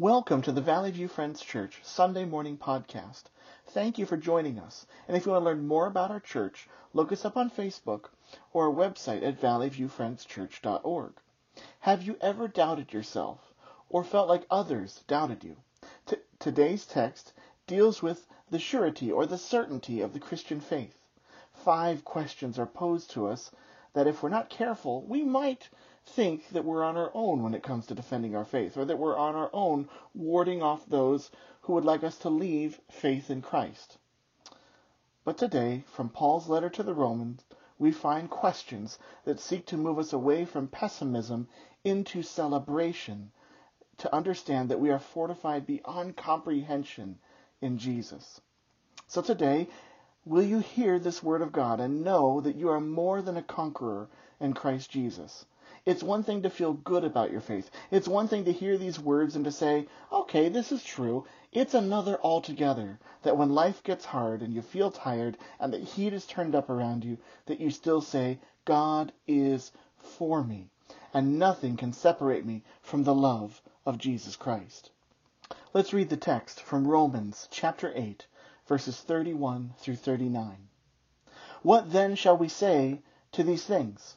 Welcome to the Valley View Friends Church Sunday morning podcast. Thank you for joining us. And if you want to learn more about our church, look us up on Facebook or our website at valleyviewfriendschurch.org. Have you ever doubted yourself or felt like others doubted you? T- today's text deals with the surety or the certainty of the Christian faith. Five questions are posed to us that if we're not careful, we might think that we're on our own when it comes to defending our faith, or that we're on our own warding off those who would like us to leave faith in Christ. But today, from Paul's letter to the Romans, we find questions that seek to move us away from pessimism into celebration, to understand that we are fortified beyond comprehension in Jesus. So today, will you hear this word of God and know that you are more than a conqueror in Christ Jesus? It's one thing to feel good about your faith. It's one thing to hear these words and to say, okay, this is true. It's another altogether that when life gets hard and you feel tired and the heat is turned up around you, that you still say, God is for me and nothing can separate me from the love of Jesus Christ. Let's read the text from Romans chapter 8, verses 31 through 39. What then shall we say to these things?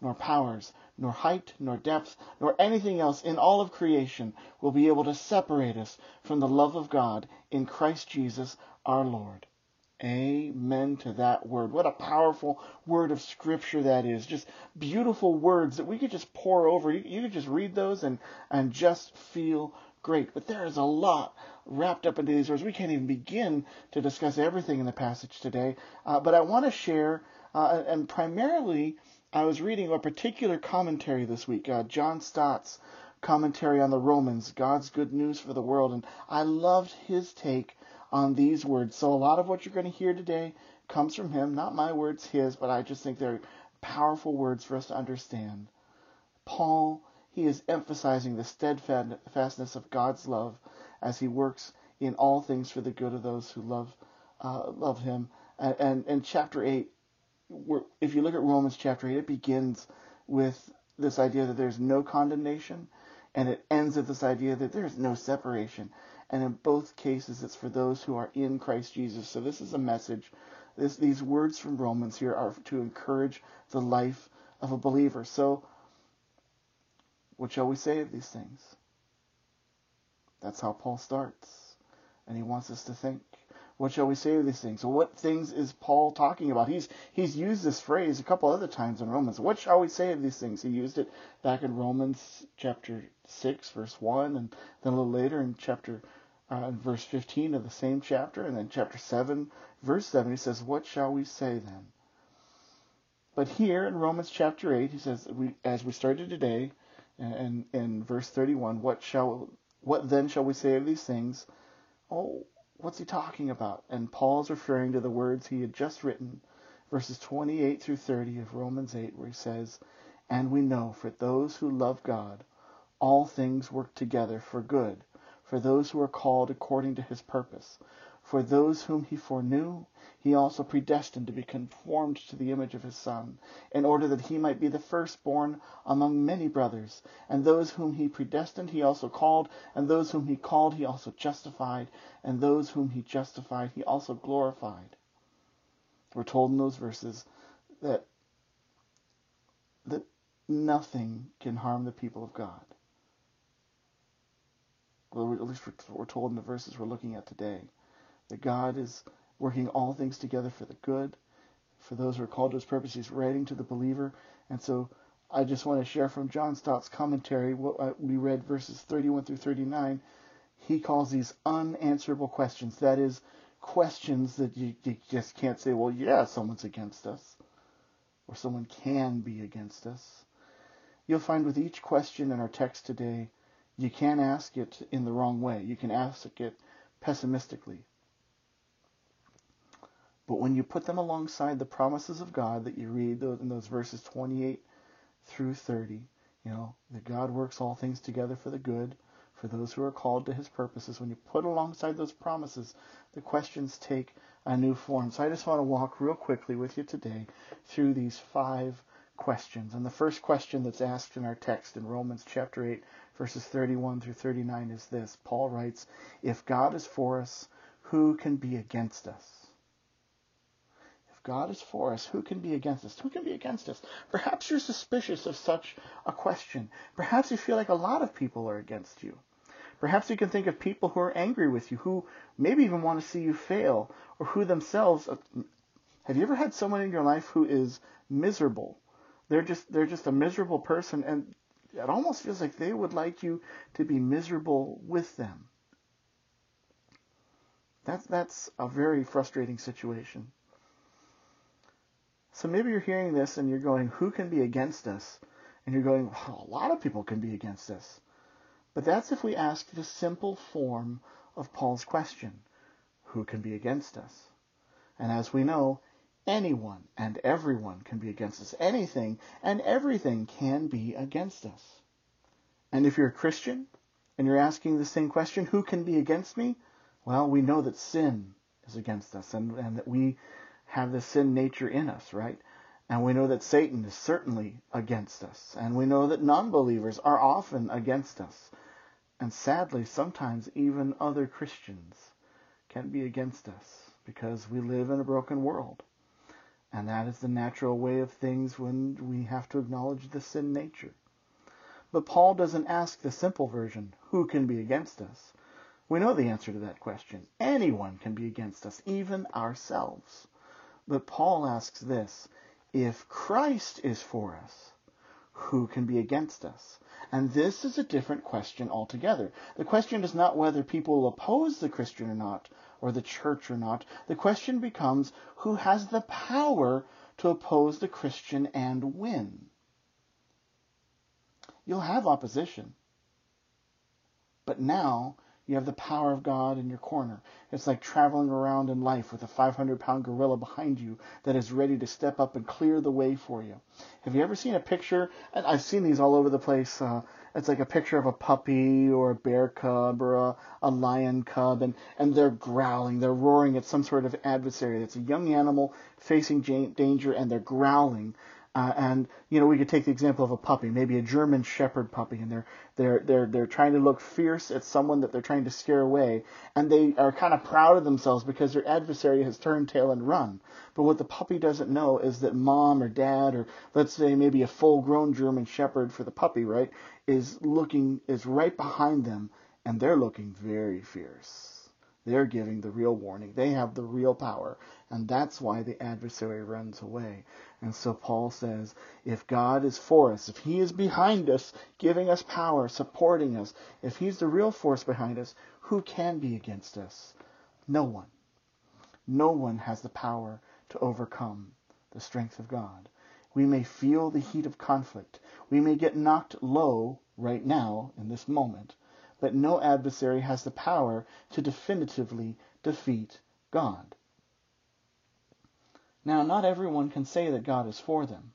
nor powers, nor height, nor depth, nor anything else in all of creation will be able to separate us from the love of God in Christ Jesus our Lord. Amen to that word. What a powerful word of scripture that is. Just beautiful words that we could just pore over. You, could just read those and, and just feel great. But there is a lot wrapped up into these words. We can't even begin to discuss everything in the passage today. Uh, but I want to share, uh, and primarily, I was reading a particular commentary this week, uh, John Stott's commentary on the Romans, God's good news for the world, and I loved his take on these words. So a lot of what you're going to hear today comes from him, not my words, his, but I just think they're powerful words for us to understand. Paul, he is emphasizing the steadfastness of God's love as he works in all things for the good of those who love uh, love him. And, and, and chapter 8, if you look at Romans chapter 8, it begins with this idea that there's no condemnation, and it ends with this idea that there's no separation. And in both cases, it's for those who are in Christ Jesus. So this is a message. This, these words from Romans here are to encourage the life of a believer. So, what shall we say of these things? That's how Paul starts. And he wants us to think. What shall we say of these things? So what things is Paul talking about? He's he's used this phrase a couple other times in Romans. What shall we say of these things? He used it back in Romans chapter six, verse one, and then a little later in chapter uh, in verse 15 of the same chapter, and then chapter 7, verse 7, he says, What shall we say then? But here in Romans chapter 8, he says, we, as we started today, and in verse 31, what shall what then shall we say of these things? Oh, what's he talking about? And Paul's referring to the words he had just written, verses 28 through 30 of Romans 8, where he says, And we know for those who love God, all things work together for good for those who are called according to his purpose. For those whom he foreknew, he also predestined to be conformed to the image of his Son, in order that he might be the firstborn among many brothers. And those whom he predestined, he also called, and those whom he called, he also justified, and those whom he justified, he also glorified. We're told in those verses that, that nothing can harm the people of God. well, at least we're told in the verses we're looking at today, that God is working all things together for the good, for those who are called to his purpose. He's writing to the believer. And so I just want to share from John Stott's commentary what uh, we read verses 31 through 39. He calls these unanswerable questions. That is, questions that you, you just can't say, well, yeah, someone's against us, or someone can be against us. You'll find with each question in our text today, you can't ask it in the wrong way. You can ask it pessimistically. But when you put them alongside the promises of God that you read in those verses 28 through 30, you know, that God works all things together for the good for those who are called to his purposes. When you put alongside those promises, the questions take a new form. So I just want to walk real quickly with you today through these five questions. And the first question that's asked in our text in Romans chapter 8, verses 31 through 39 is this. Paul writes, If God is for us, who can be against us? God is for us, who can be against us? Who can be against us? Perhaps you're suspicious of such a question. Perhaps you feel like a lot of people are against you. Perhaps you can think of people who are angry with you, who maybe even want to see you fail, or who themselves. Uh, have you ever had someone in your life who is miserable? They're just they're just a miserable person, and it almost feels like they would like you to be miserable with them. That's that's a very frustrating situation. So maybe you're hearing this and you're going, who can be against us? And you're going, well, a lot of people can be against us. But that's if we ask the simple form of Paul's question who can be against us? And as we know, anyone and everyone can be against us. Anything and everything can be against us. And if you're a Christian and you're asking the same question, who can be against me? Well, we know that sin is against us and, and that we have the sin nature in us, right? And we know that Satan is certainly against us. And we know that non believers are often against us. And sadly, sometimes even other Christians can be against us because we live in a broken world. And that is the natural way of things when we have to acknowledge the sin nature. But Paul doesn't ask the simple version, who can be against us? We know the answer to that question. Anyone can be against us, even ourselves. But Paul asks this if Christ is for us, who can be against us? And this is a different question altogether. The question is not whether people oppose the Christian or not, or the church or not. The question becomes who has the power to oppose the Christian and win? You'll have opposition. But now you have the power of God in your corner. It's like traveling around in life with a 500 pound gorilla behind you that is ready to step up and clear the way for you. Have you ever seen a picture? And I've seen these all over the place. Uh, it's like a picture of a puppy or a bear cub or a, a lion cub, and, and they're growling, they're roaring at some sort of adversary. It's a young animal facing danger, and they're growling uh, and you know, we could take the example of a puppy, maybe a German Shepherd puppy, and they're they're they're they're trying to look fierce at someone that they're trying to scare away, and they are kind of proud of themselves because their adversary has turned tail and run. But what the puppy doesn't know is that mom or dad, or let's say maybe a full-grown German Shepherd for the puppy, right, is looking is right behind them, and they're looking very fierce. They're giving the real warning. They have the real power. And that's why the adversary runs away. And so Paul says, if God is for us, if he is behind us, giving us power, supporting us, if he's the real force behind us, who can be against us? No one. No one has the power to overcome the strength of God. We may feel the heat of conflict. We may get knocked low right now in this moment, but no adversary has the power to definitively defeat God. Now, not everyone can say that God is for them.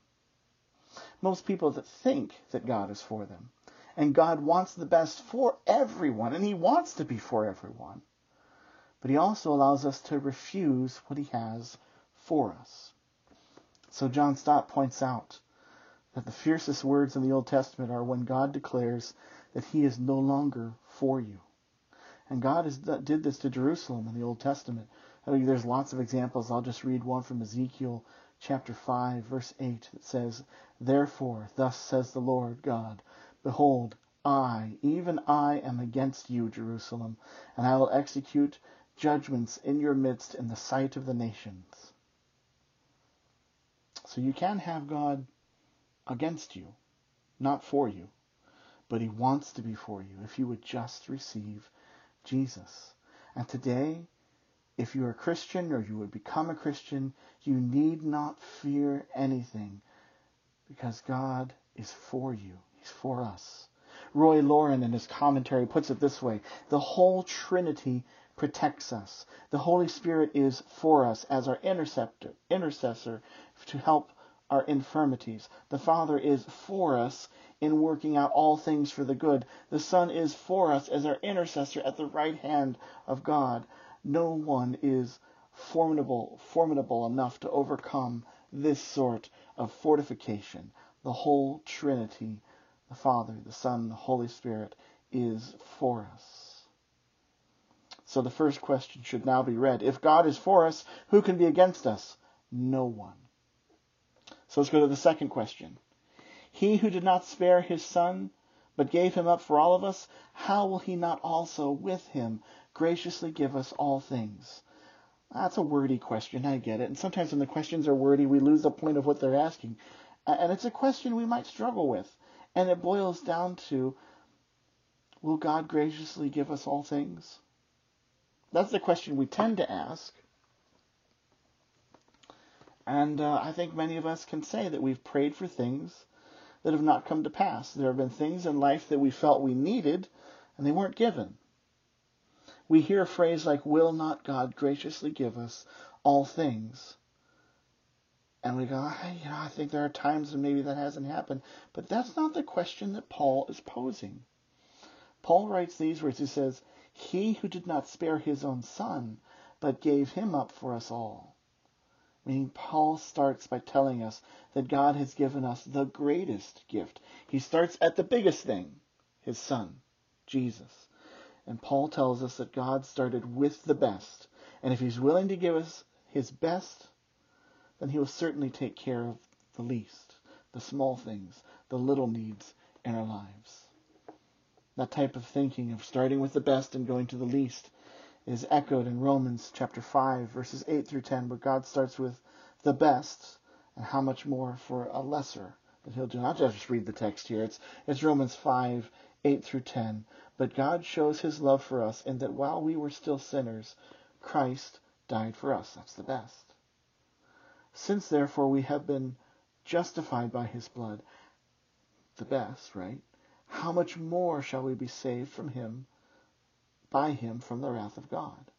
Most people that think that God is for them. And God wants the best for everyone, and He wants to be for everyone. But He also allows us to refuse what He has for us. So John Stott points out that the fiercest words in the Old Testament are when God declares that he is no longer for you. And God has, did this to Jerusalem in the Old Testament. I mean, there's lots of examples. I'll just read one from Ezekiel chapter 5, verse 8 that says, Therefore, thus says the Lord God, Behold, I, even I, am against you, Jerusalem, and I will execute judgments in your midst in the sight of the nations. So you can have God against you, not for you, but He wants to be for you if you would just receive Jesus. And today, if you're a Christian or you would become a Christian, you need not fear anything because God is for you. He's for us. Roy Laurin in his commentary, puts it this way The whole Trinity protects us. The Holy Spirit is for us as our interceptor, intercessor to help our infirmities. The Father is for us in working out all things for the good. The Son is for us as our intercessor at the right hand of God. No one is formidable, formidable enough to overcome this sort of fortification. The whole Trinity the Father, the Son, the Holy Spirit is for us. So the first question should now be read. If God is for us, who can be against us? No one. So let's go to the second question. He who did not spare his Son, but gave him up for all of us, how will he not also with him graciously give us all things? That's a wordy question, I get it. And sometimes when the questions are wordy, we lose the point of what they're asking. And it's a question we might struggle with. And it boils down to will God graciously give us all things? That's the question we tend to ask. And uh, I think many of us can say that we've prayed for things that have not come to pass. There have been things in life that we felt we needed and they weren't given. We hear a phrase like, Will not God graciously give us all things? And we go, you know, I think there are times when maybe that hasn't happened. But that's not the question that Paul is posing. Paul writes these words. He says, He who did not spare his own son, but gave him up for us all. Meaning, Paul starts by telling us that God has given us the greatest gift. He starts at the biggest thing, his son, Jesus. And Paul tells us that God started with the best. And if he's willing to give us his best, then he will certainly take care of the least, the small things, the little needs in our lives. That type of thinking of starting with the best and going to the least is echoed in Romans chapter 5 verses 8 through 10 where God starts with the best and how much more for a lesser that he'll do. Not just read the text here. It's, it's Romans 5, 8 through 10. But God shows his love for us in that while we were still sinners, Christ died for us. That's the best. Since therefore we have been justified by his blood, the best, right? How much more shall we be saved from him, by him from the wrath of God?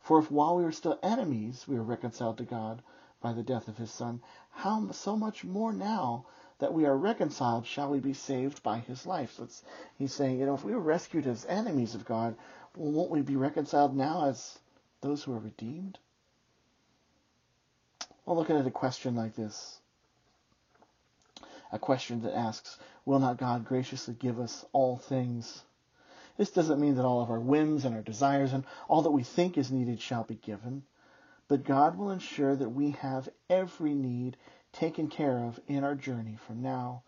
For if while we were still enemies, we were reconciled to God by the death of his Son, how so much more now that we are reconciled shall we be saved by his life? So he's saying, you know, if we were rescued as enemies of God, well, won't we be reconciled now as those who are redeemed? Well, looking at a question like this, a question that asks, Will not God graciously give us all things? This doesn't mean that all of our whims and our desires and all that we think is needed shall be given, but God will ensure that we have every need taken care of in our journey from now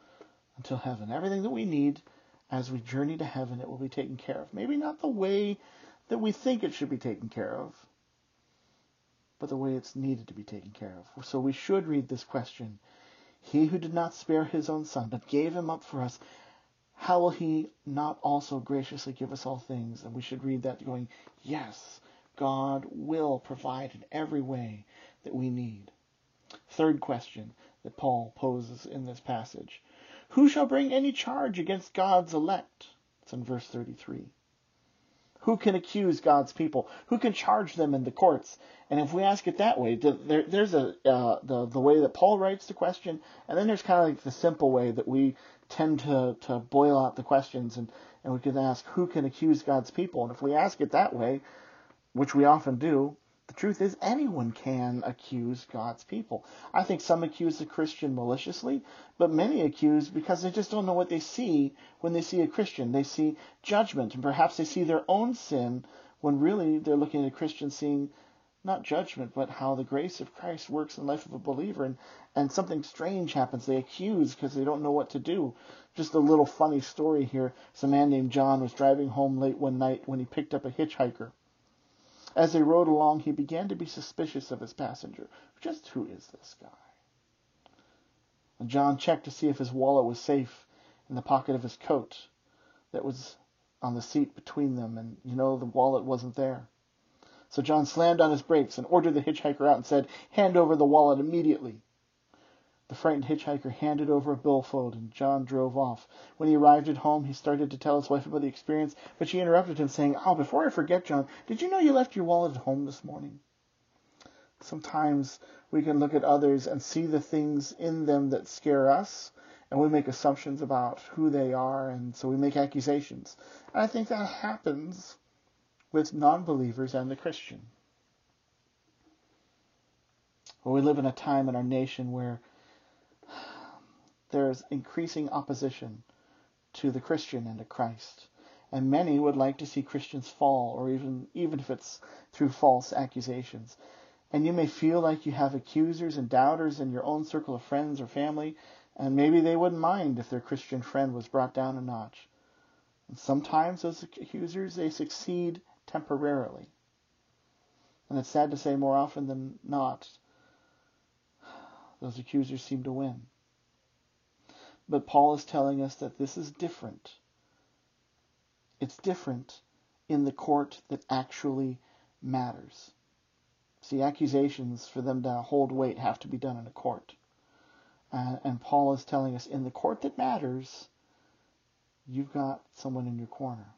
until heaven. Everything that we need as we journey to heaven, it will be taken care of. Maybe not the way that we think it should be taken care of, but the way it's needed to be taken care of. So we should read this question He who did not spare his own son, but gave him up for us, how will he not also graciously give us all things? And we should read that going, Yes, God will provide in every way that we need. Third question that Paul poses in this passage Who shall bring any charge against God's elect? It's in verse 33. Who can accuse God's people? Who can charge them in the courts? And if we ask it that way, there, there's a uh, the the way that Paul writes the question, and then there's kind of like the simple way that we tend to to boil out the questions, and and we can ask who can accuse God's people. And if we ask it that way, which we often do, the truth is, anyone can accuse God's people. I think some accuse the Christian maliciously, but many accuse because they just don't know what they see when they see a Christian. They see judgment, and perhaps they see their own sin when really they're looking at a Christian seeing not judgment, but how the grace of Christ works in the life of a believer. And, and something strange happens. They accuse because they don't know what to do. Just a little funny story here. Some man named John was driving home late one night when he picked up a hitchhiker. As they rode along, he began to be suspicious of his passenger. Just who is this guy? And John checked to see if his wallet was safe in the pocket of his coat that was on the seat between them, and you know the wallet wasn't there. So John slammed on his brakes and ordered the hitchhiker out and said, Hand over the wallet immediately. The frightened hitchhiker handed over a billfold and John drove off. When he arrived at home, he started to tell his wife about the experience, but she interrupted him, saying, Oh, before I forget, John, did you know you left your wallet at home this morning? Sometimes we can look at others and see the things in them that scare us, and we make assumptions about who they are, and so we make accusations. And I think that happens with non believers and the Christian. Well, we live in a time in our nation where there's increasing opposition to the Christian and to Christ. And many would like to see Christians fall, or even, even if it's through false accusations. And you may feel like you have accusers and doubters in your own circle of friends or family, and maybe they wouldn't mind if their Christian friend was brought down a notch. And sometimes those accusers, they succeed temporarily. And it's sad to say more often than not, those accusers seem to win. But Paul is telling us that this is different. It's different in the court that actually matters. See, accusations, for them to hold weight, have to be done in a court. Uh, and Paul is telling us in the court that matters, you've got someone in your corner.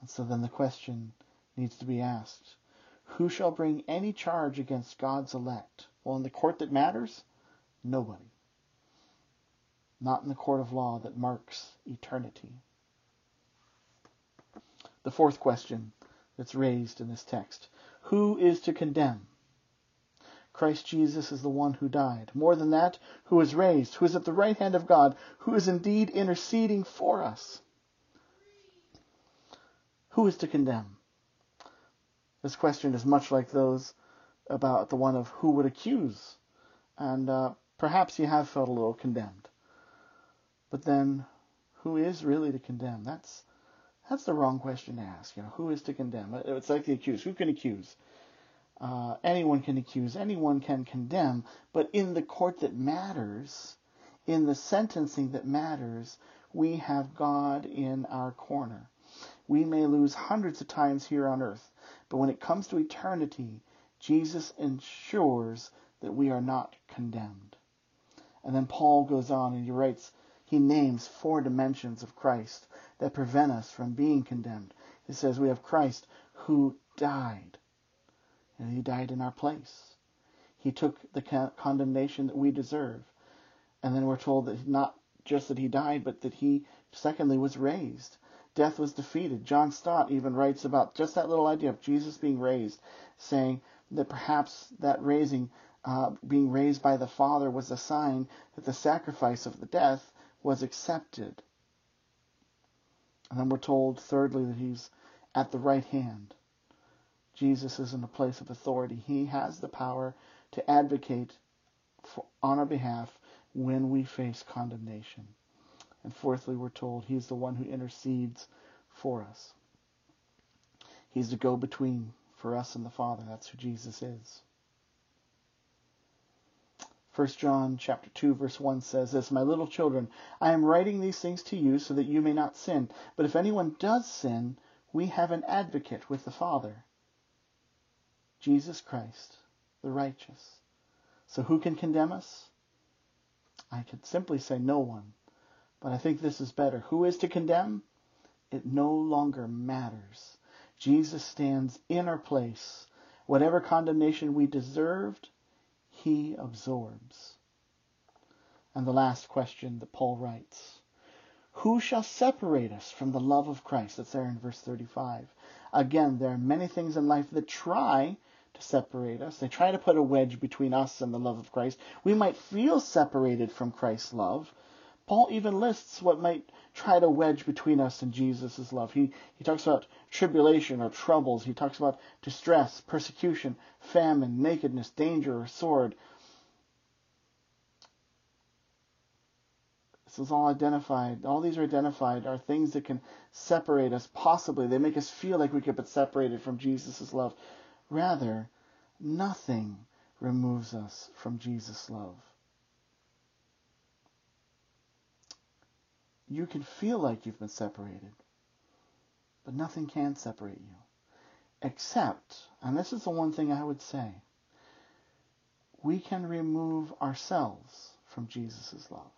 And so then the question needs to be asked Who shall bring any charge against God's elect? Well, in the court that matters, nobody. Not in the court of law that marks eternity. The fourth question that's raised in this text Who is to condemn? Christ Jesus is the one who died. More than that, who is raised, who is at the right hand of God, who is indeed interceding for us. Who is to condemn? This question is much like those about the one of who would accuse. And uh, perhaps you have felt a little condemned. But then, who is really to condemn? That's that's the wrong question to ask. You know, who is to condemn? It's like the accused. Who can accuse? Uh, anyone can accuse. Anyone can condemn. But in the court that matters, in the sentencing that matters, we have God in our corner. We may lose hundreds of times here on earth, but when it comes to eternity, Jesus ensures that we are not condemned. And then Paul goes on and he writes, he names four dimensions of Christ that prevent us from being condemned. He says we have Christ who died, and he died in our place. He took the condemnation that we deserve. And then we're told that not just that he died, but that he, secondly, was raised death was defeated. John Stott even writes about just that little idea of Jesus being raised, saying that perhaps that raising, uh, being raised by the Father, was a sign that the sacrifice of the death was accepted. And then we're told, thirdly, that he's at the right hand. Jesus is in a place of authority. He has the power to advocate for, on our behalf when we face condemnation. And fourthly, we're told he's the one who intercedes for us. He's the go between for us and the Father. That's who Jesus is. 1 John chapter 2 verse 1 says this, My little children, I am writing these things to you so that you may not sin. But if anyone does sin, we have an advocate with the Father, Jesus Christ, the righteous. So who can condemn us? I could simply say no one. But I think this is better. Who is to condemn? It no longer matters. Jesus stands in our place. Whatever condemnation we deserved, he absorbs. And the last question that Paul writes Who shall separate us from the love of Christ? That's there in verse 35. Again, there are many things in life that try to separate us. They try to put a wedge between us and the love of Christ. We might feel separated from Christ's love, Paul even lists what might try to wedge between us and Jesus' love. He, he talks about tribulation or troubles. He talks about distress, persecution, famine, nakedness, danger, or sword. This is all identified. All these are identified are things that can separate us, possibly. They make us feel like we could be separated from Jesus' love. Rather, nothing removes us from Jesus' love. You can feel like you've been separated, but nothing can separate you. Except, and this is the one thing I would say, we can remove ourselves from Jesus' love.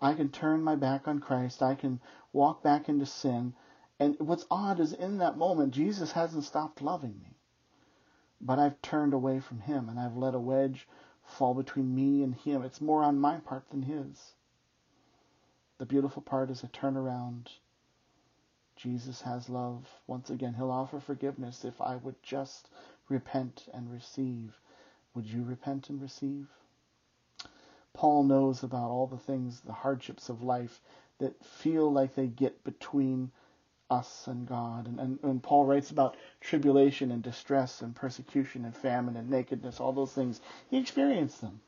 I can turn my back on Christ. I can walk back into sin. And what's odd is in that moment, Jesus hasn't stopped loving me. But I've turned away from him and I've let a wedge fall between me and him. It's more on my part than his. The beautiful part is a turnaround. Jesus has love. Once again, he'll offer forgiveness if I would just repent and receive. Would you repent and receive? Paul knows about all the things, the hardships of life that feel like they get between us and God. And, and, and Paul writes about tribulation and distress and persecution and famine and nakedness, all those things. He experienced them.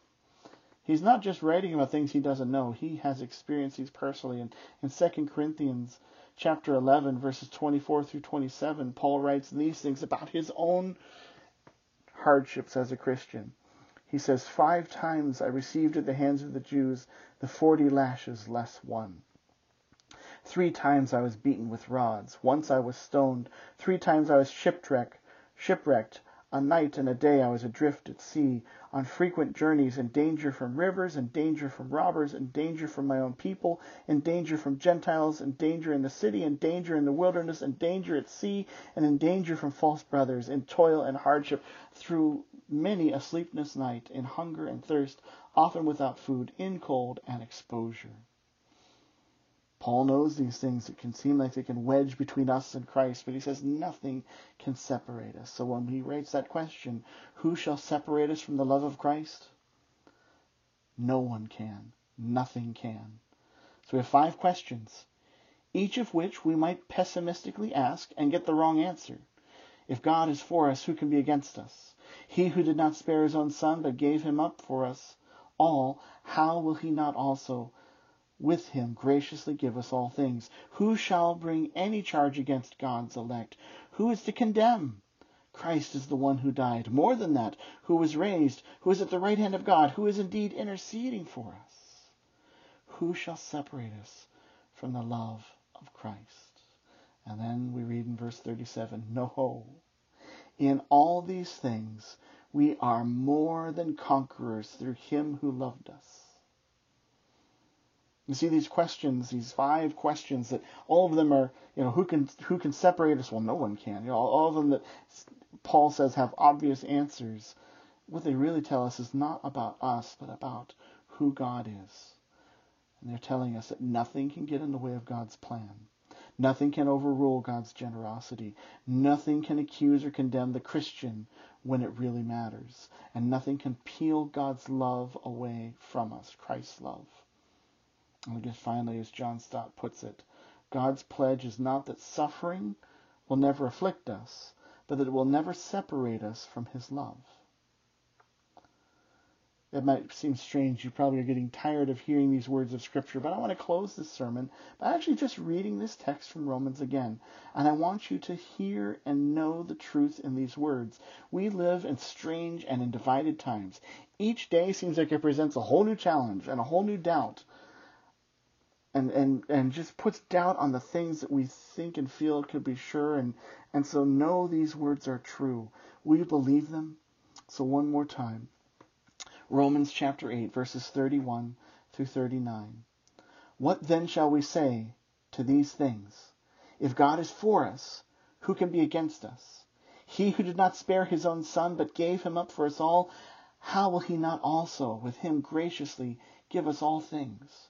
He's not just writing about things he doesn't know. He has experienced these personally. And in 2 Corinthians chapter 11, verses 24 through 27, Paul writes these things about his own hardships as a Christian. He says, Five times I received at the hands of the Jews the forty lashes less one. Three times I was beaten with rods. Once I was stoned. Three times I was shipwrecked. Shipwrecked. A night and a day I was adrift at sea, on frequent journeys, in danger from rivers, in danger from robbers, in danger from my own people, in danger from Gentiles, in danger in the city, in danger in the wilderness, in danger at sea, and in danger from false brothers, in toil and hardship, through many a sleepless night, in hunger and thirst, often without food, in cold and exposure. Paul knows these things. It can seem like they can wedge between us and Christ, but he says nothing can separate us. So when he writes that question, who shall separate us from the love of Christ? No one can. Nothing can. So we have five questions, each of which we might pessimistically ask and get the wrong answer. If God is for us, who can be against us? He who did not spare his own son, but gave him up for us all, how will he not also with him graciously give us all things. Who shall bring any charge against God's elect? Who is to condemn? Christ is the one who died. More than that, who was raised, who is at the right hand of God, who is indeed interceding for us. Who shall separate us from the love of Christ? And then we read in verse 37 No, in all these things we are more than conquerors through him who loved us. You see these questions, these five questions that all of them are, you know, who can who can separate us? Well, no one can. You know, all of them that Paul says have obvious answers. What they really tell us is not about us, but about who God is. And they're telling us that nothing can get in the way of God's plan. Nothing can overrule God's generosity. Nothing can accuse or condemn the Christian when it really matters. And nothing can peel God's love away from us, Christ's love. And guess finally, as John Stott puts it, God's pledge is not that suffering will never afflict us, but that it will never separate us from His love. It might seem strange. You probably are getting tired of hearing these words of Scripture, but I want to close this sermon by actually just reading this text from Romans again. And I want you to hear and know the truth in these words. We live in strange and in divided times. Each day seems like it presents a whole new challenge and a whole new doubt and and and just puts doubt on the things that we think and feel could be sure. And and so know these words are true. Will you believe them? So one more time. Romans chapter 8 verses 31 through 39 what then shall we say to these things? If god is for us who can be against us? He who did not spare his own son but gave him up for us all how will he not also with him graciously give us all things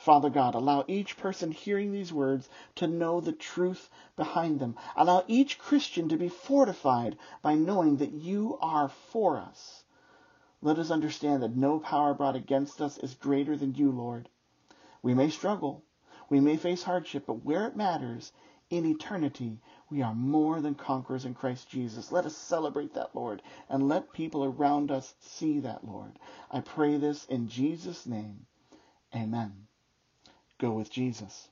Father God, allow each person hearing these words to know the truth behind them. Allow each Christian to be fortified by knowing that you are for us. Let us understand that no power brought against us is greater than you, Lord. We may struggle, we may face hardship, but where it matters, in eternity, we are more than conquerors in Christ Jesus. Let us celebrate that, Lord, and let people around us see that, Lord. I pray this in Jesus' name. Amen. Go with Jesus.